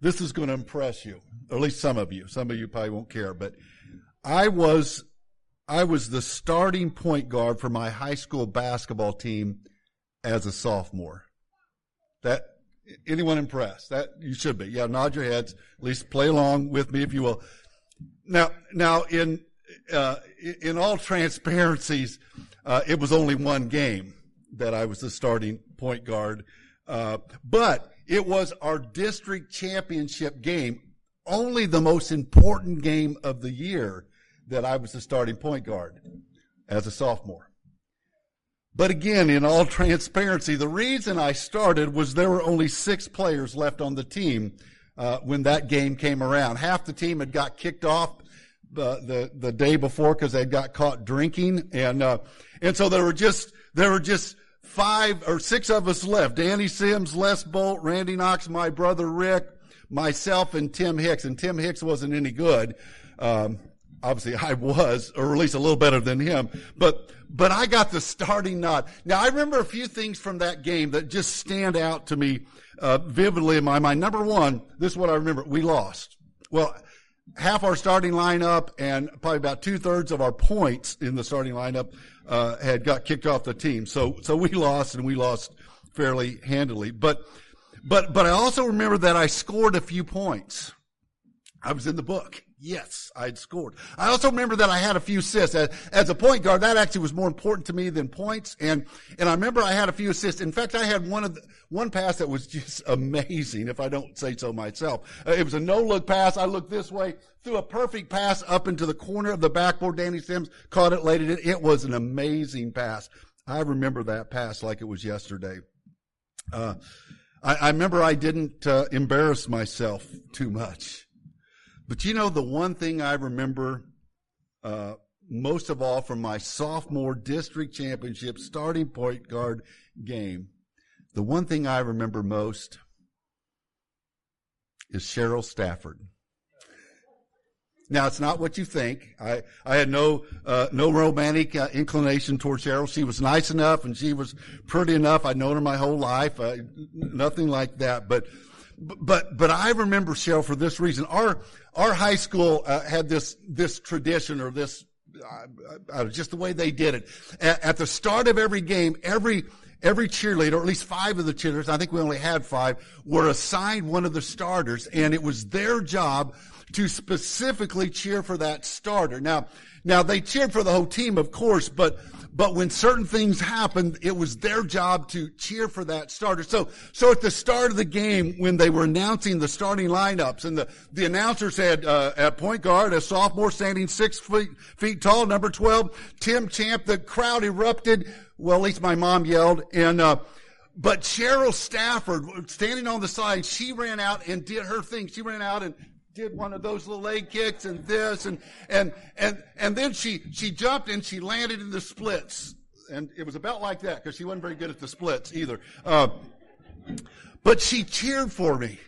this is going to impress you, or at least some of you. Some of you probably won't care, but I was, I was the starting point guard for my high school basketball team as a sophomore. That, anyone impressed? That, you should be. Yeah, nod your heads. At least play along with me if you will. Now, now in, uh, in all transparencies, uh, it was only one game that I was the starting point guard. Uh, but it was our district championship game, only the most important game of the year that I was the starting point guard as a sophomore. But again, in all transparency, the reason I started was there were only six players left on the team uh, when that game came around. Half the team had got kicked off the the, the day before because they got caught drinking, and uh, and so there were just there were just five or six of us left. Danny Sims, Les Bolt, Randy Knox, my brother Rick, myself, and Tim Hicks. And Tim Hicks wasn't any good. Um, obviously I was, or at least a little better than him. But but I got the starting nod. Now I remember a few things from that game that just stand out to me uh, vividly in my mind. Number one, this is what I remember: we lost. Well, half our starting lineup and probably about two thirds of our points in the starting lineup uh, had got kicked off the team. So so we lost and we lost fairly handily. But but but I also remember that I scored a few points. I was in the book. Yes, I had scored. I also remember that I had a few assists. As, a point guard, that actually was more important to me than points. And, and I remember I had a few assists. In fact, I had one of the, one pass that was just amazing, if I don't say so myself. Uh, it was a no-look pass. I looked this way, threw a perfect pass up into the corner of the backboard. Danny Sims caught it, laid it in. It was an amazing pass. I remember that pass like it was yesterday. Uh, I, I, remember I didn't uh, embarrass myself too much. But you know, the one thing I remember uh, most of all from my sophomore district championship starting point guard game, the one thing I remember most is Cheryl Stafford. Now it's not what you think. I I had no uh, no romantic uh, inclination towards Cheryl. She was nice enough and she was pretty enough. I'd known her my whole life. Uh, nothing like that. But but but I remember Cheryl for this reason. Our our high school uh, had this this tradition or this uh, uh, just the way they did it. At, at, the start of every game, every every cheerleader, or at least five of the cheerleaders, I think we only had five, were assigned one of the starters, and it was their job to specifically cheer for that starter. Now, now they cheered for the whole team, of course, but but when certain things happened, it was their job to cheer for that starter. So, so at the start of the game, when they were announcing the starting lineups, and the, the announcer said, uh, at point guard, a sophomore standing six feet, feet tall, number 12, Tim Champ, the crowd erupted. Well, at least my mom yelled. And, uh, but Cheryl Stafford, standing on the side, she ran out and did her thing. She ran out and did one of those little leg kicks and this and and and and then she she jumped and she landed in the splits and it was about like that because she wasn't very good at the splits either. Uh, but she cheered for me.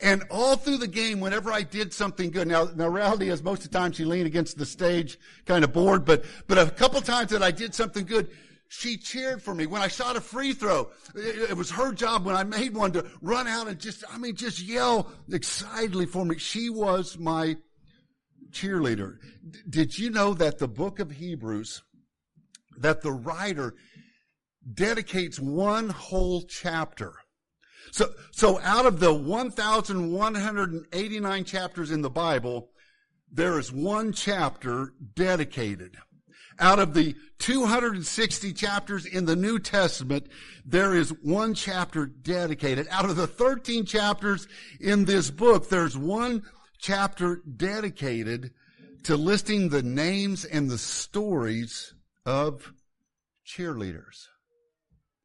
And all through the game, whenever I did something good, now, now reality is most of the time she leaned against the stage, kind of bored, but, but a couple times that I did something good, she cheered for me. When I shot a free throw, it, was her job when I made one to run out and just, I mean, just yell excitedly for me. She was my cheerleader. D- did you know that the book of Hebrews, that the writer dedicates one whole chapter? So, so out of the 1,189 chapters in the Bible, there is one chapter dedicated out of the 260 chapters in the New Testament, there is one chapter dedicated. Out of the 13 chapters in this book, there's one chapter dedicated to listing the names and the stories of cheerleaders.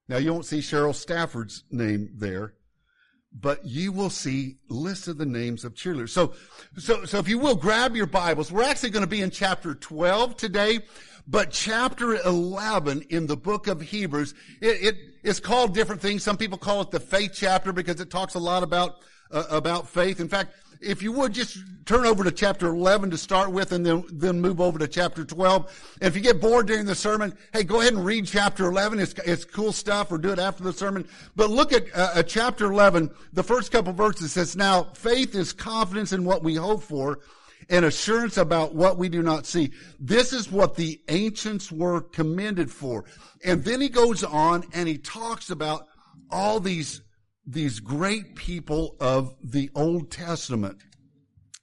Now you won't see Cheryl Stafford's name there, but you will see lists of the names of cheerleaders. So, so, so if you will grab your Bibles, we're actually going to be in chapter 12 today. But chapter 11 in the book of Hebrews, it, it is called different things. Some people call it the faith chapter because it talks a lot about, uh, about faith. In fact, if you would just turn over to chapter 11 to start with and then, then move over to chapter 12. And if you get bored during the sermon, hey, go ahead and read chapter 11. It's, it's cool stuff or do it after the sermon. But look at uh, uh chapter 11. The first couple verses says, now faith is confidence in what we hope for and assurance about what we do not see. This is what the ancients were commended for. And then he goes on and he talks about all these, these great people of the Old Testament.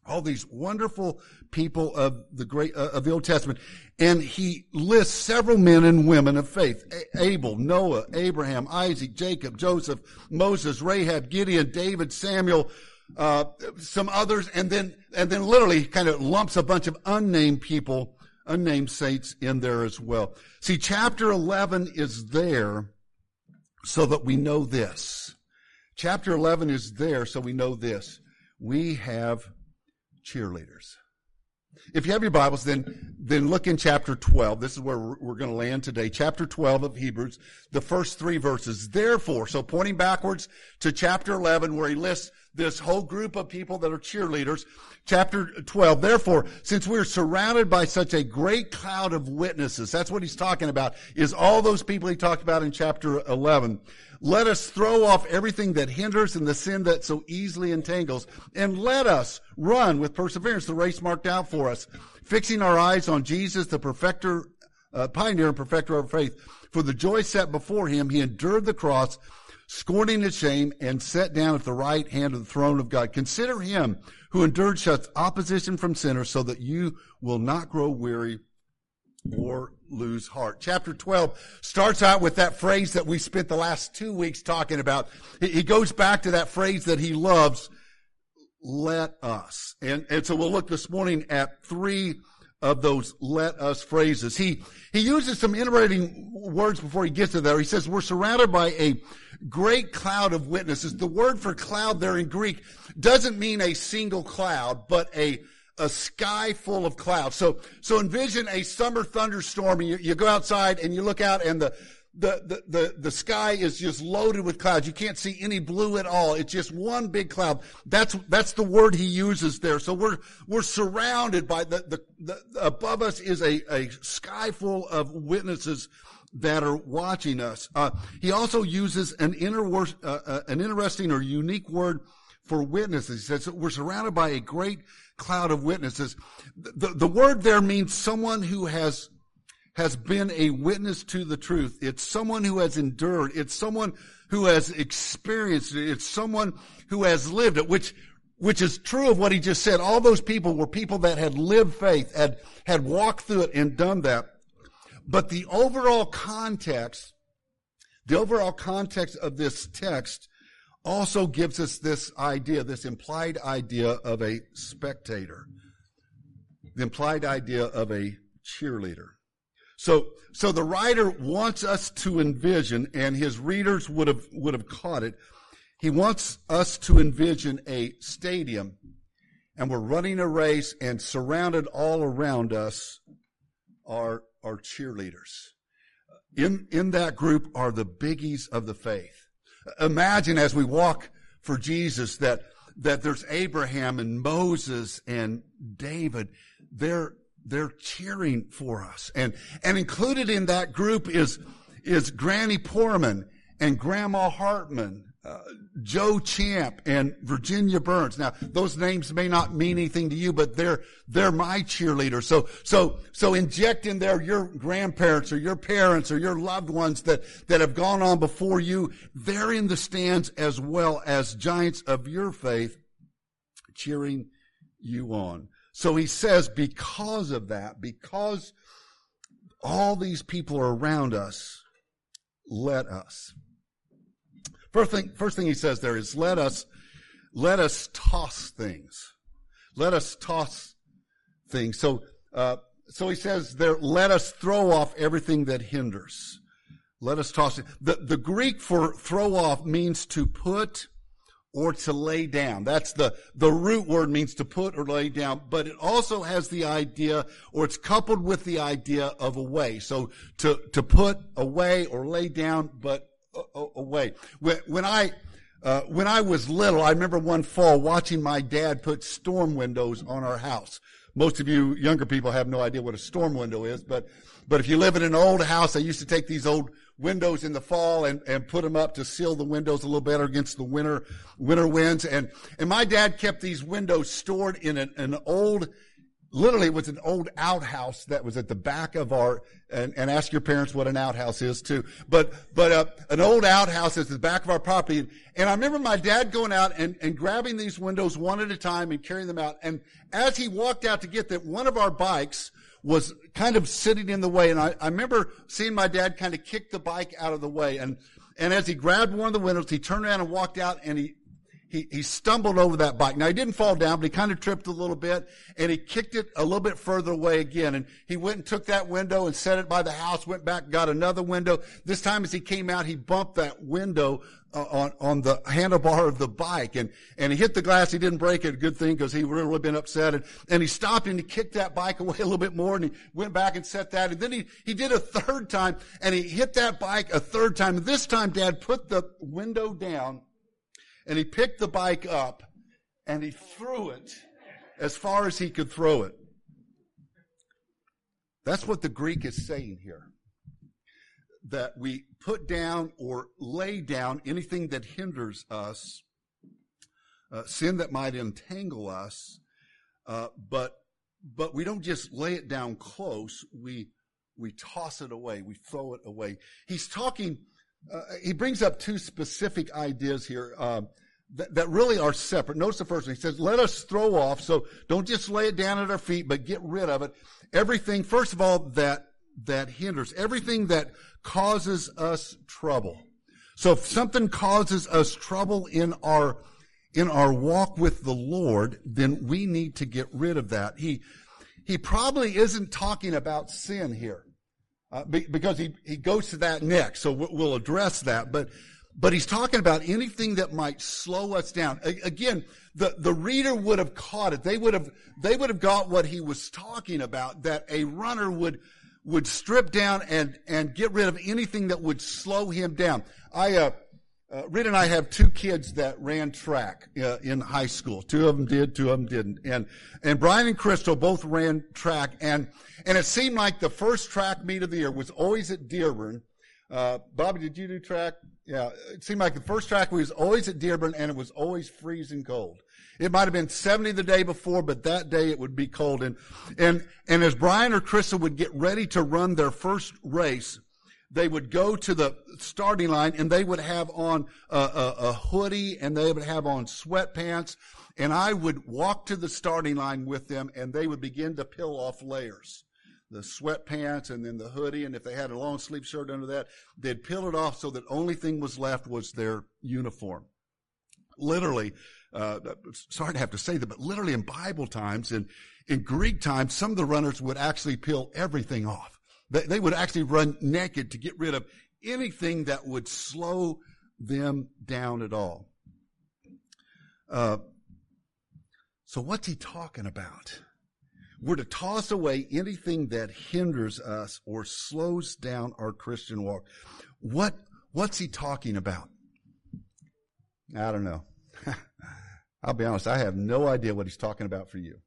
All these wonderful people of the great, uh, of the Old Testament. And he lists several men and women of faith. A- Abel, Noah, Abraham, Isaac, Jacob, Joseph, Moses, Rahab, Gideon, David, Samuel, uh, some others, and then and then literally kind of lumps a bunch of unnamed people, unnamed saints in there as well. See, chapter eleven is there so that we know this. Chapter eleven is there so we know this. We have cheerleaders. If you have your Bibles, then, then look in chapter 12. This is where we're, going to land today. Chapter 12 of Hebrews, the first three verses. Therefore, so pointing backwards to chapter 11 where he lists this whole group of people that are cheerleaders. Chapter 12. Therefore, since we're surrounded by such a great cloud of witnesses, that's what he's talking about, is all those people he talked about in chapter 11. Let us throw off everything that hinders and the sin that so easily entangles, and let us run with perseverance the race marked out for us, fixing our eyes on Jesus, the perfecter, uh, pioneer and perfecter of faith. For the joy set before him, he endured the cross, scorning its shame, and sat down at the right hand of the throne of God. Consider him who endured such opposition from sinners so that you will not grow weary or lose heart. Chapter 12 starts out with that phrase that we spent the last two weeks talking about. He goes back to that phrase that he loves, let us. And, and so we'll look this morning at three of those let us phrases. He, he uses some interesting words before he gets to there. He says, we're surrounded by a great cloud of witnesses. The word for cloud there in Greek doesn't mean a single cloud, but a a sky full of clouds. So, so envision a summer thunderstorm and you, you go outside and you look out and the, the, the, the, the sky is just loaded with clouds. You can't see any blue at all. It's just one big cloud. That's, that's the word he uses there. So we're, we're surrounded by the, the, the above us is a, a sky full of witnesses that are watching us. Uh, he also uses an, inter, uh, uh, an interesting or unique word for witnesses. He says we're surrounded by a great cloud of witnesses. The, the word there means someone who has has been a witness to the truth. It's someone who has endured. It's someone who has experienced it. It's someone who has lived it, which, which is true of what he just said. All those people were people that had lived faith, had, had walked through it and done that. But the overall context, the overall context of this text also gives us this idea, this implied idea of a spectator, the implied idea of a cheerleader. So, so the writer wants us to envision, and his readers would have, would have caught it. He wants us to envision a stadium, and we're running a race, and surrounded all around us are, are cheerleaders. In, in that group are the biggies of the faith. Imagine as we walk for Jesus that, that there's Abraham and Moses and David. They're, they're cheering for us. And, and included in that group is, is Granny Poorman and Grandma Hartman uh, Joe Champ and Virginia Burns. Now, those names may not mean anything to you, but they're, they're my cheerleaders. So, so, so inject in there your grandparents or your parents or your loved ones that, that have gone on before you. They're in the stands as well as giants of your faith cheering you on. So he says, because of that, because all these people are around us, let us. First thing, first thing he says there is let us, let us toss things. Let us toss things. So, uh, so he says there, let us throw off everything that hinders. Let us toss it. The, the Greek for throw off means to put or to lay down. That's the, the root word means to put or lay down, but it also has the idea, or it's coupled with the idea of away. So to, to put away or lay down, but away. When I, Uh, when I was little, I remember one fall watching my dad put storm windows on our house. Most of you younger people have no idea what a storm window is, but, but if you live in an old house, they used to take these old windows in the fall and, and put them up to seal the windows a little better against the winter, winter winds. And, and my dad kept these windows stored in an, an old literally it was an old outhouse that was at the back of our and, and ask your parents what an outhouse is too. But but uh, an old outhouse at the back of our property. And i remember my dad going out and, and grabbing these windows one at a time and carrying them out. And as he walked out to get them one of our bikes was kind of sitting in the way. And i, I remember seeing my dad kind of kick the bike out of the way. And and as he grabbed one of the windows he turned around and walked out and he he, he stumbled over that bike. Now he didn't fall down, but he kind of tripped a little bit and he kicked it a little bit further away again. And he went and took that window and set it by the house, went back, got another window. This time as he came out, he bumped that window uh, on, on the handlebar of the bike and, and he hit the glass. He didn't break it. Good thing because he would really been upset. And, and he stopped and he kicked that bike away a little bit more and he went back and set that. And then he, he did a third time and he hit that bike a third time. And this time dad put the window down and he picked the bike up and he threw it as far as he could throw it. That's what the Greek is saying here. That we put down or lay down anything that hinders us, uh, sin that might entangle us, uh, but but we don't just lay it down close. We we toss it away. We throw it away. He's talking uh, he brings up two specific ideas here uh, that, that, really are separate. Notice the first one. He says, let us throw off. So don't just lay it down at our feet, but get rid of it. Everything, first of all, that, that hinders, everything that causes us trouble. So if something causes us trouble in our, in our walk with the Lord, then we need to get rid of that. He, he probably isn't talking about sin here. Uh, because he, he goes to that next, so we'll address that. But, but he's talking about anything that might slow us down. A- again, the, the reader would have caught it. They would have, they would have got what he was talking about, that a runner would, would strip down and, and get rid of anything that would slow him down. I, uh, uh, Rita and I have two kids that ran track uh, in high school. Two of them did, two of them didn't. And and Brian and Crystal both ran track, and and it seemed like the first track meet of the year was always at Dearborn. Uh, Bobby, did you do track? Yeah, it seemed like the first track was always at Dearborn, and it was always freezing cold. It might have been 70 the day before, but that day it would be cold. And and and as Brian or Crystal would get ready to run their first race, they would go to the starting line and they would have on a, a, a, hoodie and they would have on sweatpants. And I would walk to the starting line with them and they would begin to peel off layers. The sweatpants and then the hoodie. And if they had a long sleeve shirt under that, they'd peel it off so that only thing was left was their uniform. Literally, uh, sorry to have to say that, but literally in Bible times and in Greek times, some of the runners would actually peel everything off they, they would actually run naked to get rid of anything that would slow them down at all. Uh, so what's he talking about? We're to toss away anything that hinders us or slows down our Christian walk. What, what's he talking about? I don't know. I'll be honest, I have no idea what he's talking about for you.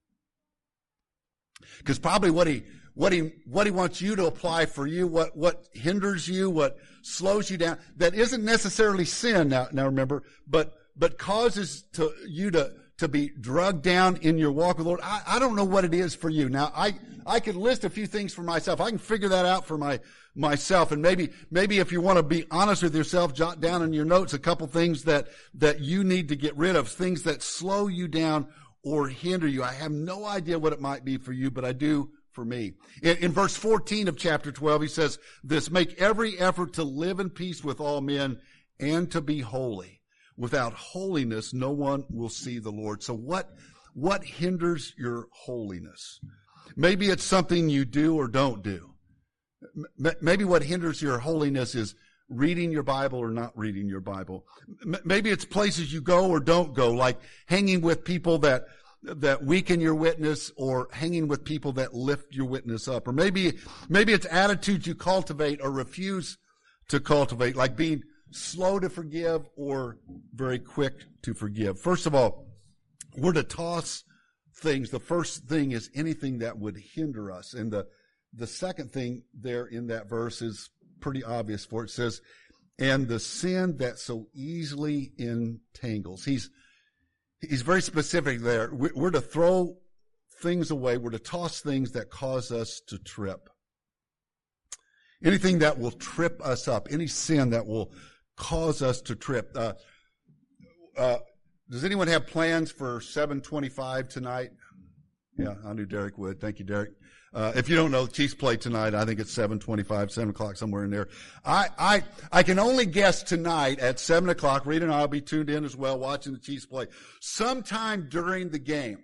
Because probably what he what he, what he wants you to apply for you, what, what hinders you, what slows you down, that isn't necessarily sin now, now remember, but, but causes to, you to, to be drugged down in your walk with the Lord. I, I don't know what it is for you. Now, I, I can list a few things for myself. I can figure that out for my, myself. And maybe, maybe if you want to be honest with yourself, jot down in your notes a couple things that, that you need to get rid of, things that slow you down or hinder you. I have no idea what it might be for you, but I do for me. In, in, verse 14 of chapter 12, he says this, make every effort to live in peace with all men and to be holy. Without holiness, no one will see the Lord. So what, what hinders your holiness? Maybe it's something you do or don't do. Maybe what hinders your holiness is reading your Bible or not reading your Bible. Maybe it's places you go or don't go, like hanging with people that that weaken your witness or hanging with people that lift your witness up. Or maybe, maybe it's attitudes you cultivate or refuse to cultivate, like being slow to forgive or very quick to forgive. First of all, we're to toss things. The first thing is anything that would hinder us. And the, the second thing there in that verse is pretty obvious for it. it says, and the sin that so easily entangles. He's, he's very specific there. We're to throw things away. We're to toss things that cause us to trip. Anything that will trip us up, any sin that will cause us to trip. Uh, uh, does anyone have plans for 725 tonight? Yeah, I knew Derek would. Thank you, Derek. Uh, if you don't know, the Chiefs play tonight. I think it's 725, 7 o'clock, somewhere in there. I, I, I can only guess tonight at 7 o'clock, Reed and I will be tuned in as well, watching the Chiefs play. Sometime during the game,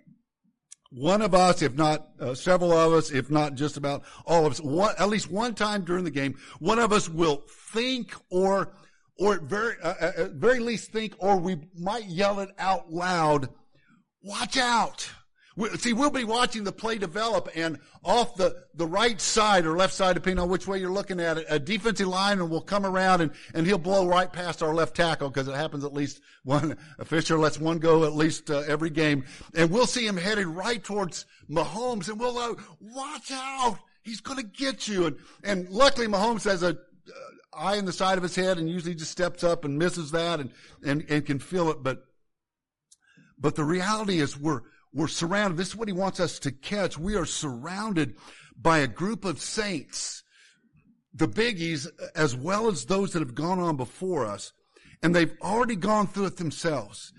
one of us, if not uh, several of us, if not just about all of us, one, at least one time during the game, one of us will think or or at very, uh, uh, at very least think, or we might yell it out loud, watch out. We, see, we'll be watching the play develop and off the, the right side or left side, depending on which way you're looking at it, a defensive lineman will come around and, and he'll blow right past our left tackle because it happens at least one, Fisher lets one go at least uh, every game. And we'll see him headed right towards Mahomes and we'll go, watch out. He's going to get you. And, and luckily Mahomes has a, eye in the side of his head and usually just steps up and misses that and, and, and can feel it. But, but the reality is we're, we're surrounded. This is what he wants us to catch. We are surrounded by a group of saints, the biggies, as well as those that have gone on before us. And they've already gone through it themselves.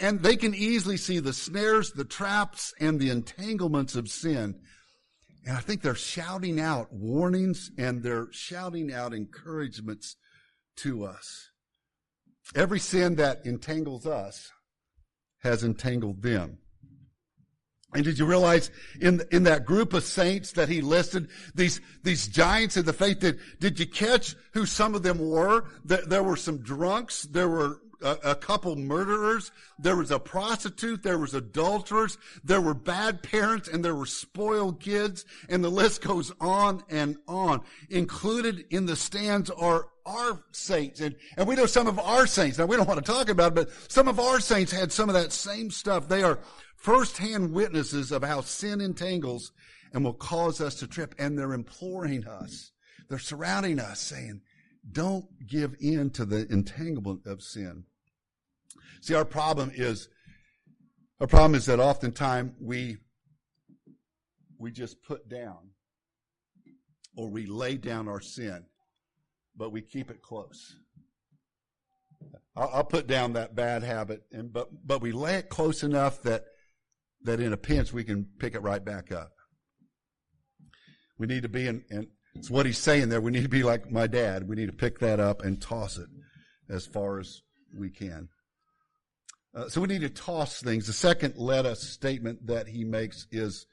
And they can easily see the snares, the traps, and the entanglements of sin. And I think they're shouting out warnings and they're shouting out encouragements to us. Every sin that entangles us has entangled them. And did you realize in, in that group of saints that he listed, these, these giants of the faith, did, did you catch who some of them were? There, there were some drunks, there were a, a, couple murderers, there was a prostitute, there was adulterers, there were bad parents, and there were spoiled kids, and the list goes on and on. Included in the stands are our saints, and, and we know some of our saints. Now we don't want to talk about it, but some of our saints had some of that same stuff. They are firsthand witnesses of how sin entangles and will cause us to trip, and they're imploring us. They're surrounding us saying, don't give in to the entanglement of sin. See, our problem is, our problem is that oftentimes we, we just put down or we lay down our sin, but we keep it close. I'll, I'll put down that bad habit, and but but we lay it close enough that that in a pinch we can pick it right back up. We need to be in, in it's what he's saying there. We need to be like my dad. We need to pick that up and toss it as far as we can. Uh, so we need to toss things. The second let us statement that he makes is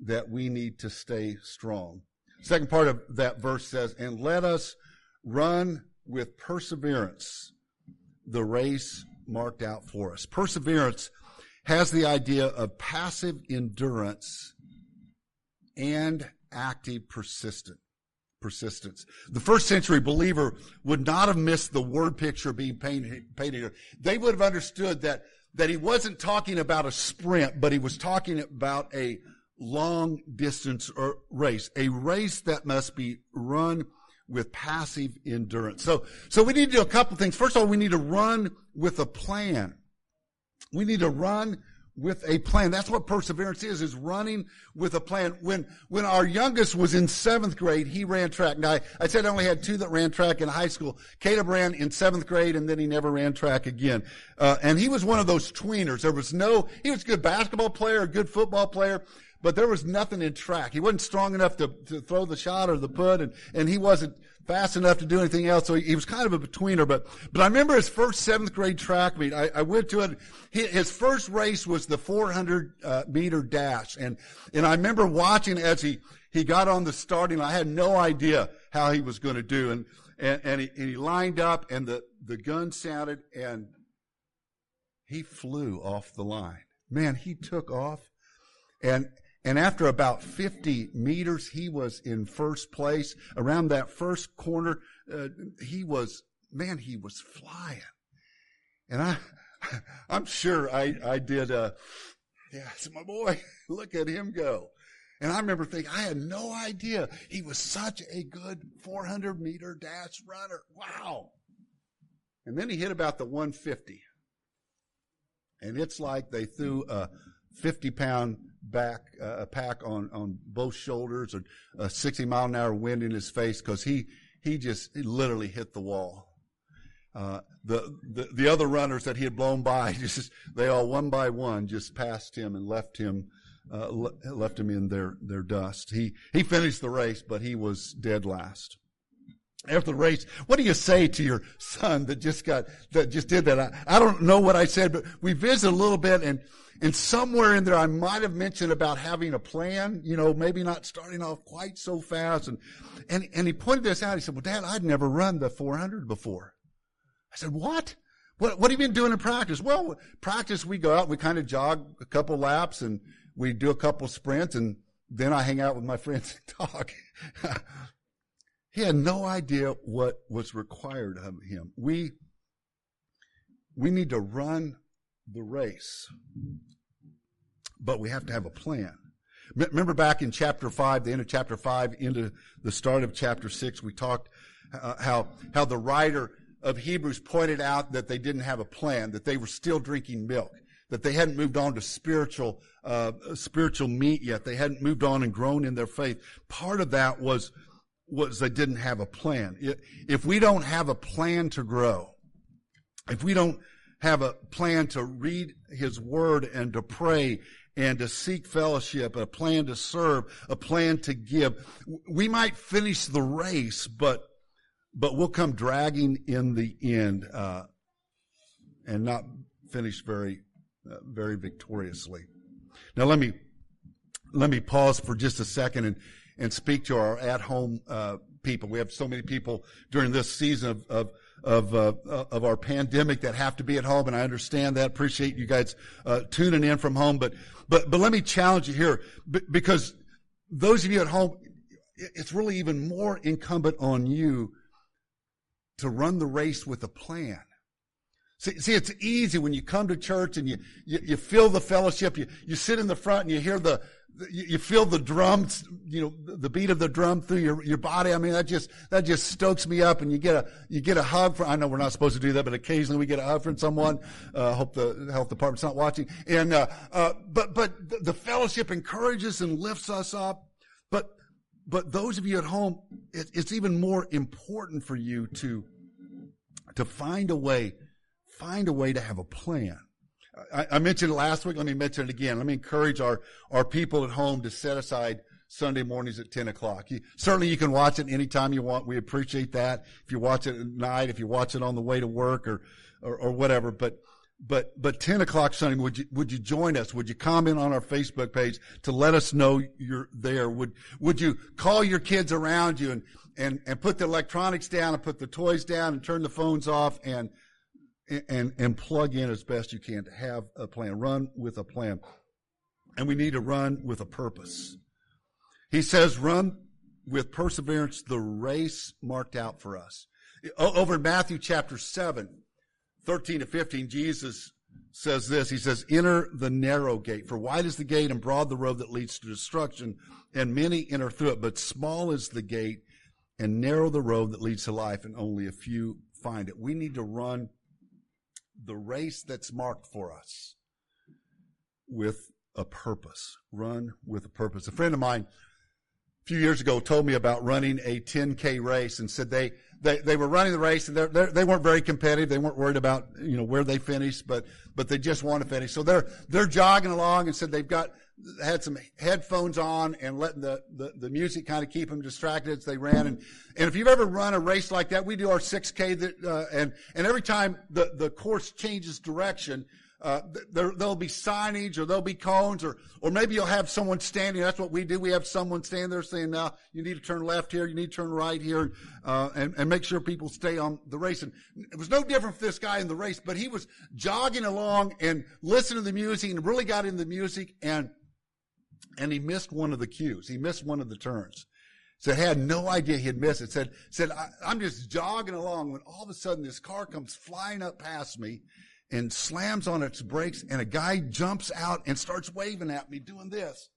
that we need to stay strong. Second part of that verse says, and let us run with perseverance the race marked out for us. Perseverance has the idea of passive endurance and active persistence persistence. The first century believer would not have missed the word picture being painted, here. They would have understood that, that he wasn't talking about a sprint, but he was talking about a long distance uh, race, a race that must be run with passive endurance. So, so we need to do a couple things. First of all, we need to run with a plan. We need to run with a plan. That's what perseverance is, is running with a plan. When, when our youngest was in seventh grade, he ran track. Now, I, I said I only had two that ran track in high school. Caleb ran in seventh grade and then he never ran track again. Uh, and he was one of those tweeners. There was no, he was a good basketball player, a good football player, but there was nothing in track. He wasn't strong enough to, to throw the shot or the put and, and he wasn't, fast enough to do anything else. So he, he was kind of a betweener. But, but I remember his first seventh grade track meet. I, I went to it. He, his first race was the 400 uh, meter dash. And, and I remember watching as he, he got on the starting line. I had no idea how he was going to do. And, and, and, he, and he lined up and the, the gun sounded and he flew off the line. Man, he took off. And, and after about 50 meters, he was in first place. Around that first corner, uh, he was man, he was flying. And I, I'm sure I, I did, uh, yeah, it's my boy. Look at him go. And I remember thinking, I had no idea he was such a good 400 meter dash runner. Wow. And then he hit about the 150. And it's like they threw a 50 pound back, uh, pack on, on both shoulders or a 60 mile an hour wind in his face because he, he just he literally hit the wall. Uh, the, the, the other runners that he had blown by, just, they all one by one just passed him and left him, uh, left him in their, their dust. He, he finished the race, but he was dead last. After the race, what do you say to your son that just got, that just did that? I, I don't know what I said, but we visited a little bit and, and somewhere in there I might have mentioned about having a plan, you know, maybe not starting off quite so fast. And, and, and he pointed this out. He said, well, dad, I'd never run the 400 before. I said, what? What, what have you been doing in practice? Well, practice, we go out, we kind of jog a couple laps and we do a couple sprints and then I hang out with my friends and talk. He had no idea what was required of him. We, we need to run the race, but we have to have a plan. Remember back in chapter five, the end of chapter five, into the start of chapter six, we talked uh, how, how the writer of Hebrews pointed out that they didn't have a plan, that they were still drinking milk, that they hadn't moved on to spiritual, uh, spiritual meat yet. They hadn't moved on and grown in their faith. Part of that was, was they didn't have a plan. If we don't have a plan to grow, if we don't have a plan to read His Word and to pray and to seek fellowship, a plan to serve, a plan to give, we might finish the race, but but we'll come dragging in the end uh, and not finish very, uh, very victoriously. Now let me let me pause for just a second and and speak to our at-home uh, people. We have so many people during this season of of of, uh, of our pandemic that have to be at home, and I understand that. Appreciate you guys uh, tuning in from home, but but but let me challenge you here because those of you at home, it's really even more incumbent on you to run the race with a plan. See, see, it's easy when you come to church and you, you, you feel the fellowship, you, you sit in the front and you hear the, you, feel the drums, you know, the beat of the drum through your, your body. I mean, that just, that just stokes me up and you get a, you get a hug from, I know we're not supposed to do that, but occasionally we get a hug from someone. Uh, hope the health department's not watching. And, uh, uh, but, but the fellowship encourages and lifts us up. But, but those of you at home, it, it's even more important for you to, to find a way, find a way to have a plan. I, I mentioned it last week. Let me mention it again. Let me encourage our, our people at home to set aside Sunday mornings at 10 o'clock. You, certainly you can watch it anytime you want. We appreciate that. If you watch it at night, if you watch it on the way to work or, or, or whatever, but, but, but 10 o'clock Sunday, would you, would you join us? Would you comment on our Facebook page to let us know you're there? Would, would you call your kids around you and, and, and put the electronics down and put the toys down and turn the phones off and, and, and plug in as best you can to have a plan. Run with a plan. And we need to run with a purpose. He says, run with perseverance the race marked out for us. Over in Matthew chapter 7, 13 to 15, Jesus says this. He says, enter the narrow gate. For wide is the gate and broad the road that leads to destruction, and many enter through it. But small is the gate and narrow the road that leads to life, and only a few find it. We need to run the race that's marked for us with a purpose. Run with a purpose. A friend of mine a few years ago told me about running a 10K race and said they, they, they were running the race and they're, they're, they were not very competitive. They weren't worried about, you know, where they finished, but, but they just want to finish. So they're, they're jogging along and said they've got, had some headphones on and letting the, the, the music kind of keep them distracted as they ran. And, and if you've ever run a race like that, we do our 6K that, uh, and, and every time the, the course changes direction, uh, there, there'll be signage or there'll be cones or, or maybe you'll have someone standing. That's what we do. We have someone standing there saying, now you need to turn left here. You need to turn right here, uh, and, and make sure people stay on the race. And it was no different for this guy in the race, but he was jogging along and listening to the music and really got into the music and, and he missed one of the cues. He missed one of the turns. So Said had no idea he'd missed it. Said, said, I, I'm just jogging along when all of a sudden this car comes flying up past me and slams on its brakes and a guy jumps out and starts waving at me doing this.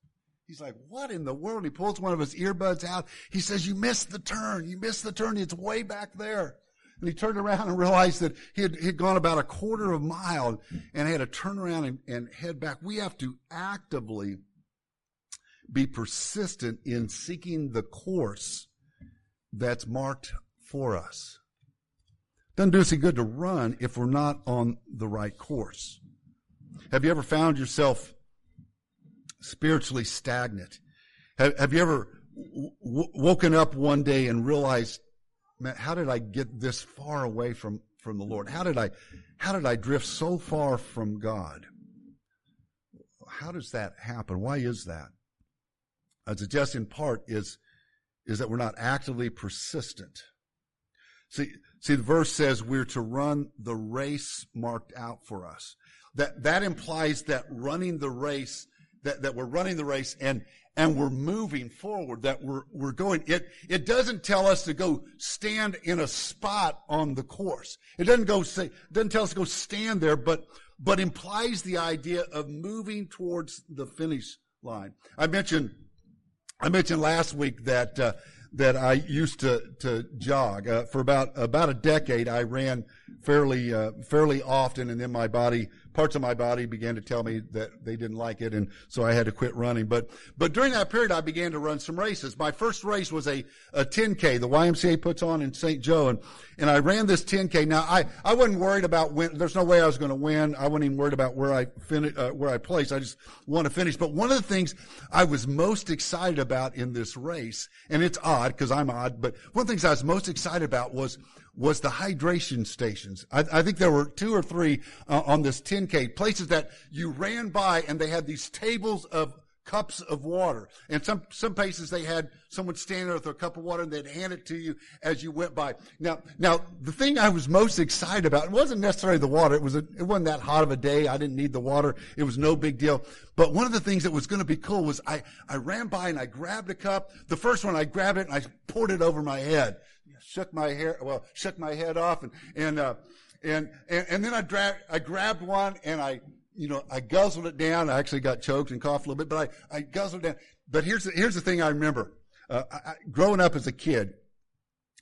He's like, what in the world? He pulls one of his earbuds out. He says, you missed the turn. You missed the turn. It's way back there. And he turned around and realized that he had, he had gone about a quarter of a mile and had to turn around and, and head back. We have to actively be persistent in seeking the course that's marked for us. Doesn't do us any good to run if we're not on the right course. Have you ever found yourself spiritually stagnant? Have, have you ever w- woken up one day and realized, man, how did I get this far away from, from the Lord? How did I, how did I drift so far from God? How does that happen? Why is that? I suggest in part is, is that we're not actively persistent. See, see, the verse says we're to run the race marked out for us. That, that implies that running the race, that, that we're running the race and, and we're moving forward, that we're, we're going. It, it doesn't tell us to go stand in a spot on the course. It doesn't go say, doesn't tell us to go stand there, but, but implies the idea of moving towards the finish line. I mentioned, I mentioned last week that, uh, that I used to to jog uh, for about about a decade. I ran fairly uh, fairly often, and then my body parts of my body began to tell me that they didn't like it, and so I had to quit running. But but during that period, I began to run some races. My first race was a a 10k the YMCA puts on in St. Joe, and and I ran this 10k. Now I I wasn't worried about win. There's no way I was going to win. I wasn't even worried about where I fin- uh, where I placed. I just want to finish. But one of the things I was most excited about in this race, and it's odd because I'm odd, but one of the things I was most excited about was was the hydration stations. I, I think there were two or three uh, on this 10K places that you ran by and they had these tables of cups of water. And some, some places they had someone standing there with a cup of water and they'd hand it to you as you went by. Now, now, the thing I was most excited about, it wasn't necessarily the water. It was, a, it wasn't that hot of a day. I didn't need the water. It was no big deal. But one of the things that was going to be cool was I, I ran by and I grabbed a cup. The first one I grabbed it and I poured it over my head shook my hair, well, shook my head off and, and, uh, and, and, and then I, dra- I grabbed one and I, you know, I guzzled it down. I actually got choked and coughed a little bit, but I, I guzzled it down. But here's the, here's the thing I remember. Uh, I, growing up as a kid,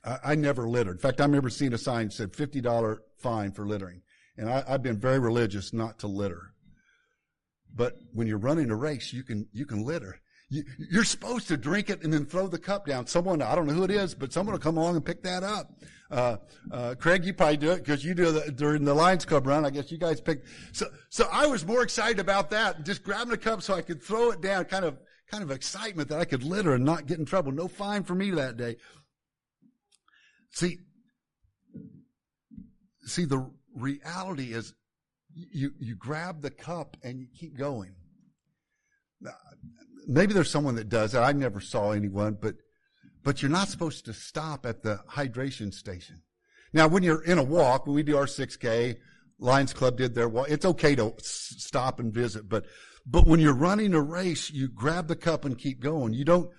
I, I, never littered. In fact, I remember seeing a sign that said $50 fine for littering. And I, I've been very religious not to litter. But when you're running a race, you can, you can litter. You, are supposed to drink it and then throw the cup down. Someone, I don't know who it is, but someone will come along and pick that up. Uh, uh, Craig, you probably do it because you do it during the Lions Club run. I guess you guys picked. So, so I was more excited about that, just grabbing a cup so I could throw it down, kind of, kind of excitement that I could litter and not get in trouble. No fine for me that day. See, see, the reality is you, you grab the cup and you keep going maybe there's someone that does that. I never saw anyone, but, but you're not supposed to stop at the hydration station. Now, when you're in a walk, when we do our 6K, Lions Club did their walk, it's okay to stop and visit, but, but when you're running a race, you grab the cup and keep going. You don't,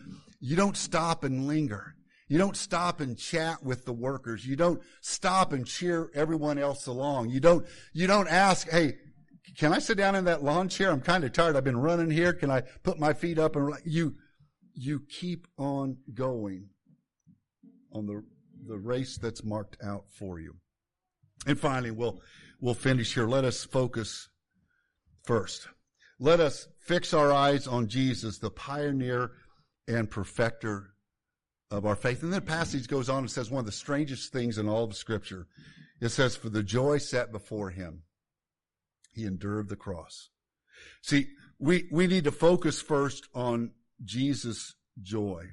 you don't stop and linger. You don't stop and chat with the workers. You don't stop and cheer everyone else along. You don't, you don't ask, hey, can I sit down in that lawn chair? I'm kind of tired. I've been running here. Can I put my feet up and you, you keep on going on the, the race that's marked out for you. And finally, we'll, we'll finish here. Let us focus first. Let us fix our eyes on Jesus, the pioneer and perfecter of our faith. And then the passage goes on and says one of the strangest things in all of scripture. It says, for the joy set before him. He endured the cross. See, we, we need to focus first on Jesus' joy.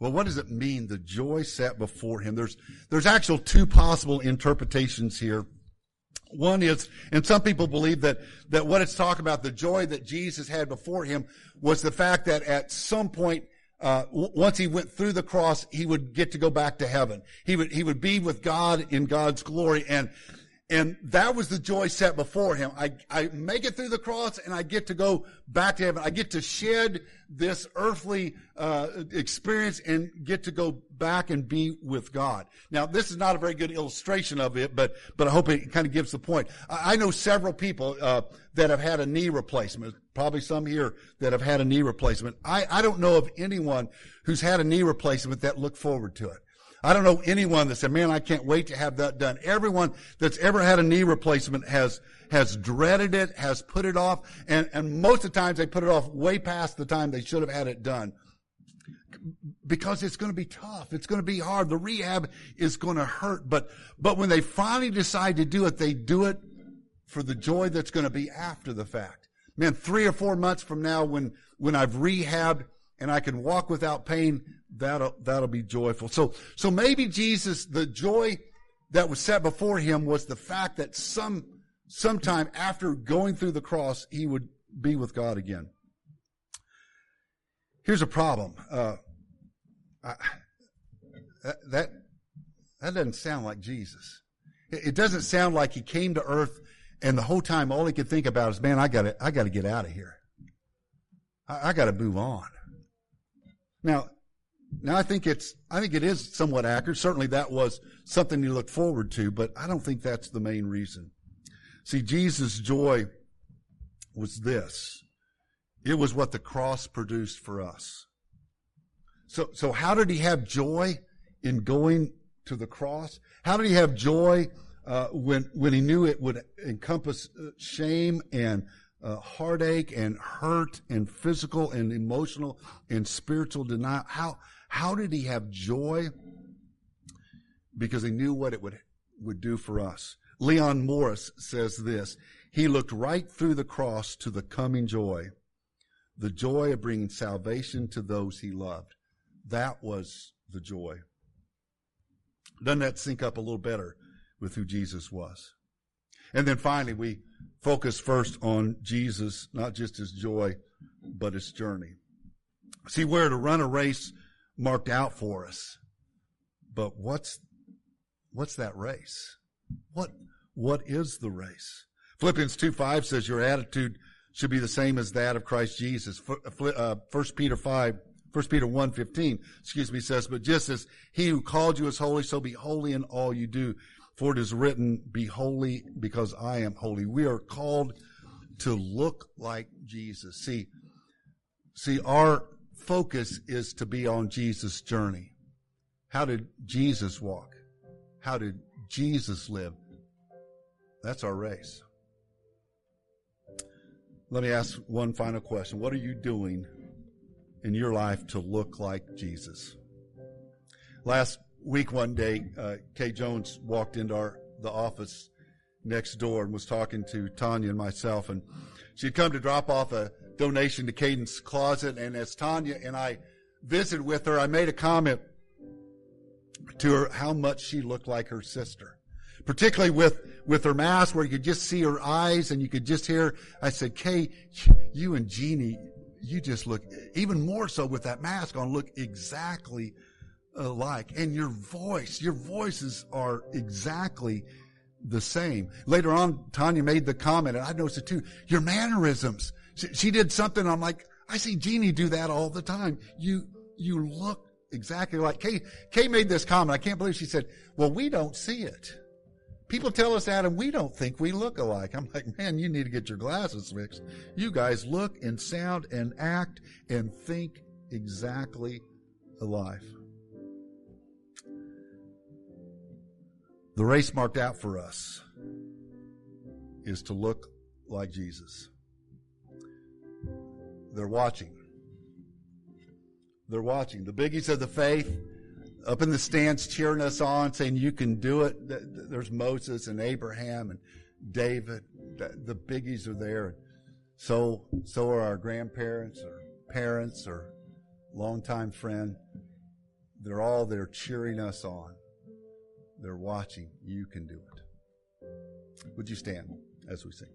Well, what does it mean? The joy set before him. There's, there's actual two possible interpretations here. One is, and some people believe that, that what it's talking about, the joy that Jesus had before him was the fact that at some point, uh, once he went through the cross, he would get to go back to heaven. He would, he would be with God in God's glory and, And that was the joy set before him. I, I make it through the cross and I get to go back to heaven. I get to shed this earthly uh, experience and get to go back and be with God. Now, this is not a very good illustration of it, but but I hope it kind of gives the point. I, I know several people uh, that have had a knee replacement. Probably some here that have had a knee replacement. I, I don't know of anyone who's had a knee replacement that looked forward to it. I don't know anyone that said, man, I can't wait to have that done. Everyone that's ever had a knee replacement has, has dreaded it, has put it off, and, and most of the times they put it off way past the time they should have had it done. Because it's going to be tough. It's going to be hard. The rehab is going to hurt. But, but when they finally decide to do it, they do it for the joy that's going to be after the fact. Man, three or four months from now when, when I've rehabbed and I can walk without pain, that'll, that'll be joyful. So, so maybe Jesus, the joy that was set before him was the fact that some, sometime after going through the cross, he would be with God again. Here's a problem. Uh, I, that, that, doesn't sound like Jesus. It, it doesn't sound like he came to earth and the whole time all he could think about is, man, I gotta, I gotta get out of here. I, I gotta move on. Now, now I think it's, I think it is somewhat accurate. Certainly that was something you look forward to, but I don't think that's the main reason. See, Jesus' joy was this. It was what the cross produced for us. So, so how did he have joy in going to the cross? How did he have joy uh, when when he knew it would encompass uh, shame and uh, heartache and hurt and physical and emotional and spiritual denial. How, how did he have joy? Because he knew what it would, would do for us. Leon Morris says this. He looked right through the cross to the coming joy, the joy of bringing salvation to those he loved. That was the joy. Doesn't that sync up a little better with who Jesus was? And then finally, we focus first on Jesus, not just his joy, but his journey. See, we're to run a race marked out for us. But what's, what's that race? What, what is the race? Philippians 2 5 says your attitude should be the same as that of Christ Jesus. Uh, uh, first Peter 5, 1 Peter 1 15, excuse me, says, but just as he who called you is holy, so be holy in all you do. For it is written, Be holy because I am holy. We are called to look like Jesus. See, see, our focus is to be on Jesus' journey. How did Jesus walk? How did Jesus live? That's our race. Let me ask one final question. What are you doing in your life to look like Jesus? Last week one day, uh, Kay Jones walked into our the office next door and was talking to Tanya and myself, and she'd come to drop off a donation to Caden's closet. And as Tanya and I visited with her, I made a comment to her how much she looked like her sister, particularly with with her mask where you could just see her eyes and you could just hear. I said, Kay, you and Jeannie, you just look even more so with that mask on. Look exactly alike. And your voice, your voices are exactly the same. Later on, Tanya made the comment, and I noticed it too. Your mannerisms. She, she did something. I'm like, I see Jeannie do that all the time. You, you look exactly like Kay. Kay made this comment. I can't believe she said, well, we don't see it. People tell us that and we don't think we look alike. I'm like, man, you need to get your glasses fixed. You guys look and sound and act and think exactly alike. The race marked out for us is to look like Jesus. They're watching. They're watching. The biggies of the faith up in the stands cheering us on, saying, You can do it. There's Moses and Abraham and David. The biggies are there. So, so are our grandparents or parents or longtime friend. They're all there cheering us on. They're watching. You can do it. Would you stand as we sing?